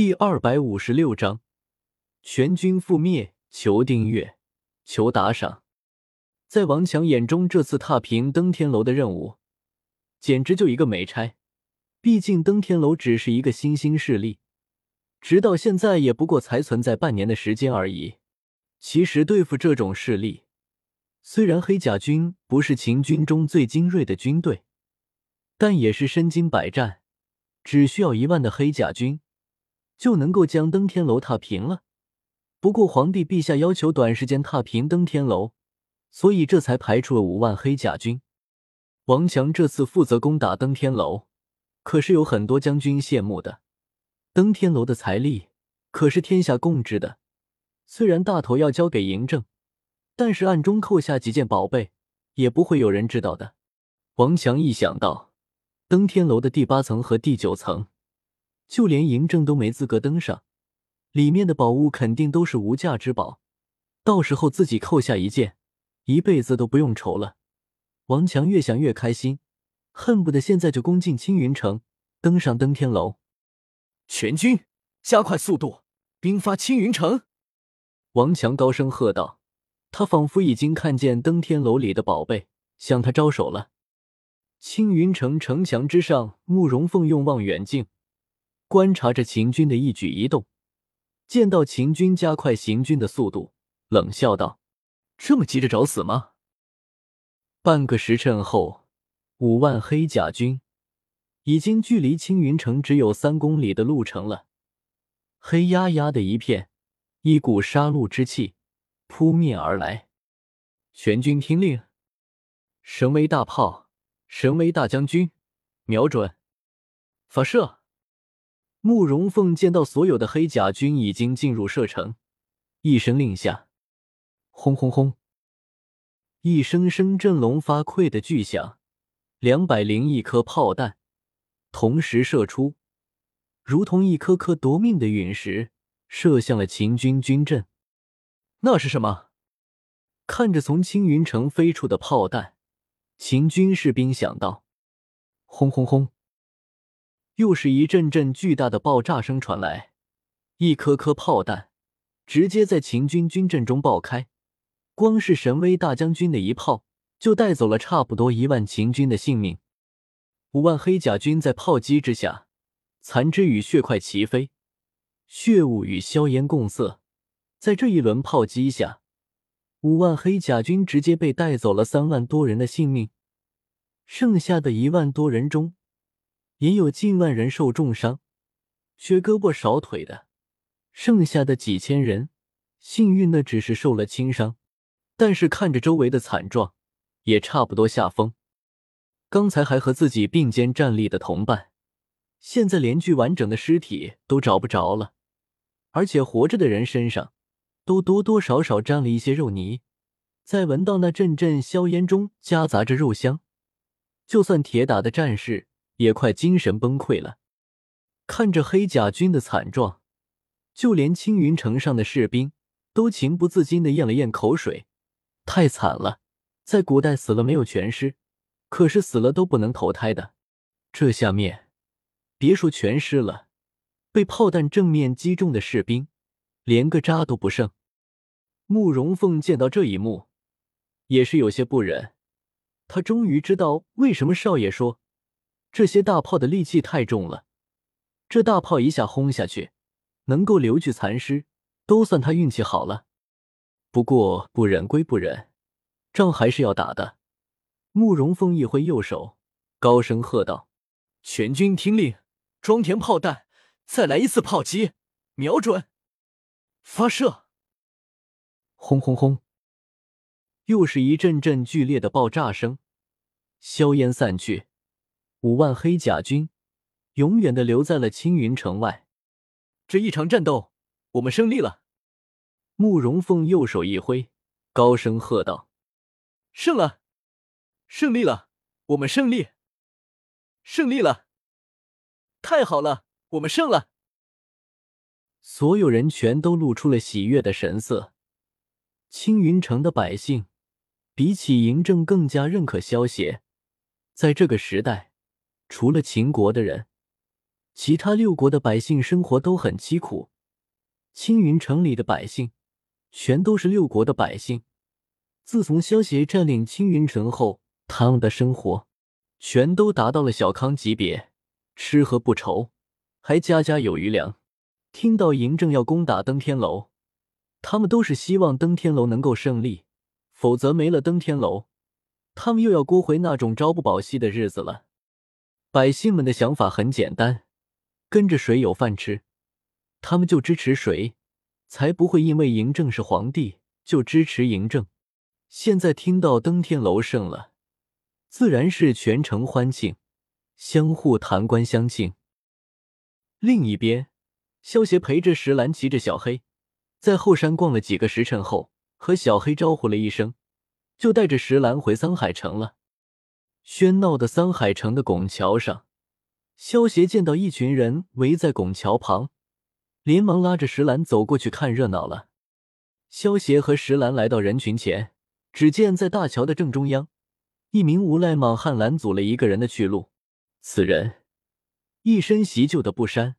第二百五十六章，全军覆灭。求订阅，求打赏。在王强眼中，这次踏平登天楼的任务，简直就一个没差。毕竟登天楼只是一个新兴势力，直到现在也不过才存在半年的时间而已。其实对付这种势力，虽然黑甲军不是秦军中最精锐的军队，但也是身经百战，只需要一万的黑甲军。就能够将登天楼踏平了。不过皇帝陛下要求短时间踏平登天楼，所以这才排出了五万黑甲军。王强这次负责攻打登天楼，可是有很多将军羡慕的。登天楼的财力可是天下共知的，虽然大头要交给嬴政，但是暗中扣下几件宝贝，也不会有人知道的。王强一想到登天楼的第八层和第九层。就连嬴政都没资格登上，里面的宝物肯定都是无价之宝，到时候自己扣下一件，一辈子都不用愁了。王强越想越开心，恨不得现在就攻进青云城，登上登天楼。全军加快速度，兵发青云城！王强高声喝道，他仿佛已经看见登天楼里的宝贝向他招手了。青云城城墙之上，慕容凤用望远镜。观察着秦军的一举一动，见到秦军加快行军的速度，冷笑道：“这么急着找死吗？”半个时辰后，五万黑甲军已经距离青云城只有三公里的路程了。黑压压的一片，一股杀戮之气扑面而来。全军听令！神威大炮，神威大将军，瞄准，发射！慕容凤见到所有的黑甲军已经进入射程，一声令下，轰轰轰，一声声振聋发聩的巨响，两百零一颗炮弹同时射出，如同一颗颗夺命的陨石，射向了秦军军阵。那是什么？看着从青云城飞出的炮弹，秦军士兵想到，轰轰轰。又是一阵阵巨大的爆炸声传来，一颗颗炮弹直接在秦军军阵中爆开，光是神威大将军的一炮就带走了差不多一万秦军的性命。五万黑甲军在炮击之下，残肢与血块齐飞，血雾与硝烟共色。在这一轮炮击下，五万黑甲军直接被带走了三万多人的性命，剩下的一万多人中。也有近万人受重伤，缺胳膊少腿的；剩下的几千人，幸运的只是受了轻伤。但是看着周围的惨状，也差不多下风。刚才还和自己并肩站立的同伴，现在连具完整的尸体都找不着了，而且活着的人身上都多多少少沾了一些肉泥。再闻到那阵阵硝烟中夹杂着肉香，就算铁打的战士。也快精神崩溃了，看着黑甲军的惨状，就连青云城上的士兵都情不自禁的咽了咽口水。太惨了，在古代死了没有全尸，可是死了都不能投胎的。这下面，别说全尸了，被炮弹正面击中的士兵，连个渣都不剩。慕容凤见到这一幕，也是有些不忍。他终于知道为什么少爷说。这些大炮的力气太重了，这大炮一下轰下去，能够留具残尸，都算他运气好了。不过不忍归不忍，仗还是要打的。慕容凤一挥右手，高声喝道：“全军听令，装填炮弹，再来一次炮击，瞄准，发射！”轰轰轰，又是一阵阵剧烈的爆炸声，硝烟散去。五万黑甲军永远的留在了青云城外。这一场战斗，我们胜利了。慕容凤右手一挥，高声喝道：“胜了，胜利了，我们胜利，胜利了！太好了，我们胜了！”所有人全都露出了喜悦的神色。青云城的百姓比起嬴政更加认可萧协，在这个时代。除了秦国的人，其他六国的百姓生活都很凄苦。青云城里的百姓全都是六国的百姓。自从萧协占领青云城后，他们的生活全都达到了小康级别，吃喝不愁，还家家有余粮。听到嬴政要攻打登天楼，他们都是希望登天楼能够胜利，否则没了登天楼，他们又要过回那种朝不保夕的日子了。百姓们的想法很简单，跟着谁有饭吃，他们就支持谁，才不会因为嬴政是皇帝就支持嬴政。现在听到登天楼胜了，自然是全城欢庆，相互弹冠相庆。另一边。萧协陪着石兰，骑着小黑，在后山逛了几个时辰后，和小黑招呼了一声，就带着石兰回桑海城了。喧闹的桑海城的拱桥上，萧协见到一群人围在拱桥旁，连忙拉着石兰走过去看热闹了。萧协和石兰来到人群前，只见在大桥的正中央，一名无赖莽汉拦阻了一个人的去路。此人一身袭旧的布衫。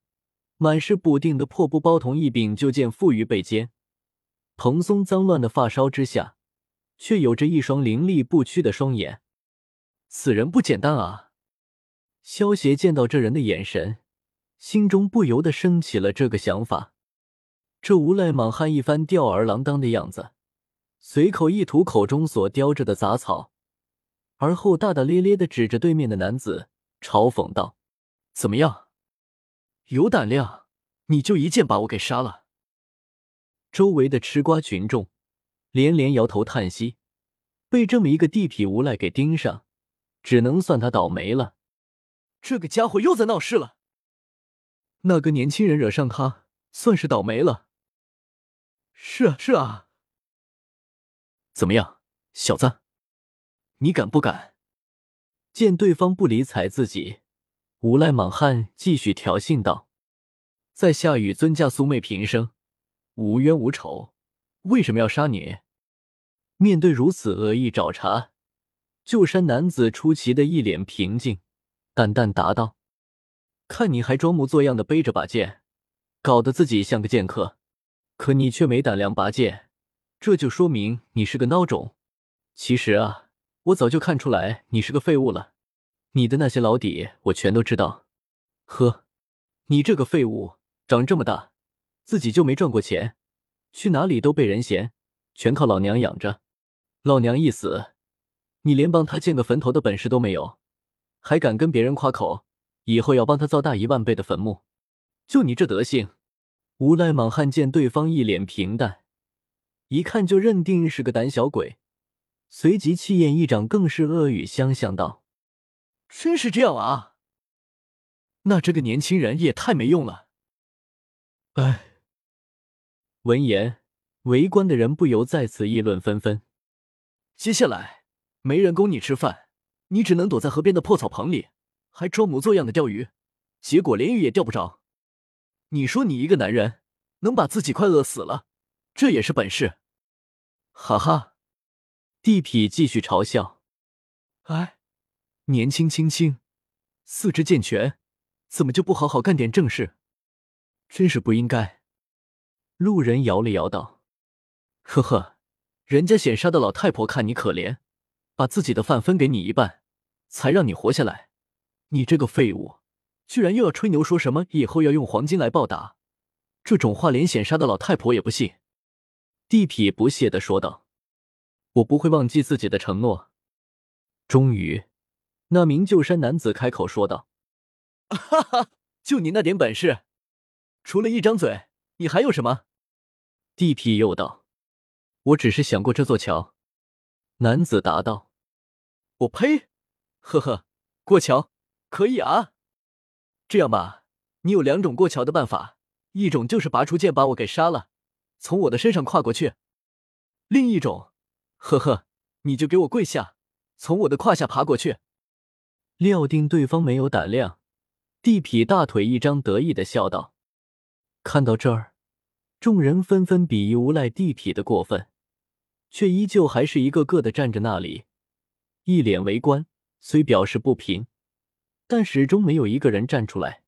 满是补丁的破布包同一柄就剑负于背肩，蓬松脏乱的发梢之下，却有着一双凌厉不屈的双眼。此人不简单啊！萧协见到这人的眼神，心中不由得升起了这个想法。这无赖莽汉一番吊儿郎当的样子，随口一吐口中所叼着的杂草，而后大大咧咧的指着对面的男子，嘲讽道：“怎么样？”有胆量，你就一剑把我给杀了！周围的吃瓜群众连连摇头叹息，被这么一个地痞无赖给盯上，只能算他倒霉了。这个家伙又在闹事了。那个年轻人惹上他，算是倒霉了。是啊，是啊。怎么样，小子，你敢不敢？见对方不理睬自己。无赖莽汉继续挑衅道：“在下与尊驾素昧平生，无冤无仇，为什么要杀你？”面对如此恶意找茬，旧山男子出奇的一脸平静，淡淡答道：“看你还装模作样的背着把剑，搞得自己像个剑客，可你却没胆量拔剑，这就说明你是个孬种。其实啊，我早就看出来你是个废物了。”你的那些老底我全都知道，呵，你这个废物，长这么大自己就没赚过钱，去哪里都被人嫌，全靠老娘养着。老娘一死，你连帮他建个坟头的本事都没有，还敢跟别人夸口，以后要帮他造大一万倍的坟墓。就你这德行！无赖莽汉见对方一脸平淡，一看就认定是个胆小鬼，随即气焰一掌，更是恶语相向道。真是这样啊！那这个年轻人也太没用了。哎，闻言，围观的人不由在此议论纷纷。接下来没人供你吃饭，你只能躲在河边的破草棚里，还装模作样的钓鱼，结果连鱼也钓不着。你说你一个男人能把自己快饿死了，这也是本事？哈哈！地痞继续嘲笑。哎。年轻轻轻，四肢健全，怎么就不好好干点正事？真是不应该。路人摇了摇道：“呵呵，人家显杀的老太婆看你可怜，把自己的饭分给你一半，才让你活下来。你这个废物，居然又要吹牛说什么以后要用黄金来报答，这种话连显杀的老太婆也不信。”地痞不屑的说道：“我不会忘记自己的承诺。”终于。那名旧山男子开口说道：“哈哈，就你那点本事，除了一张嘴，你还有什么？”地痞又道：“我只是想过这座桥。”男子答道：“我呸！呵呵，过桥可以啊。这样吧，你有两种过桥的办法，一种就是拔出剑把我给杀了，从我的身上跨过去；另一种，呵呵，你就给我跪下，从我的胯下爬过去。”料定对方没有胆量，地痞大腿一张，得意的笑道：“看到这儿，众人纷纷鄙夷无赖地痞的过分，却依旧还是一个个的站着那里，一脸围观。虽表示不平，但始终没有一个人站出来。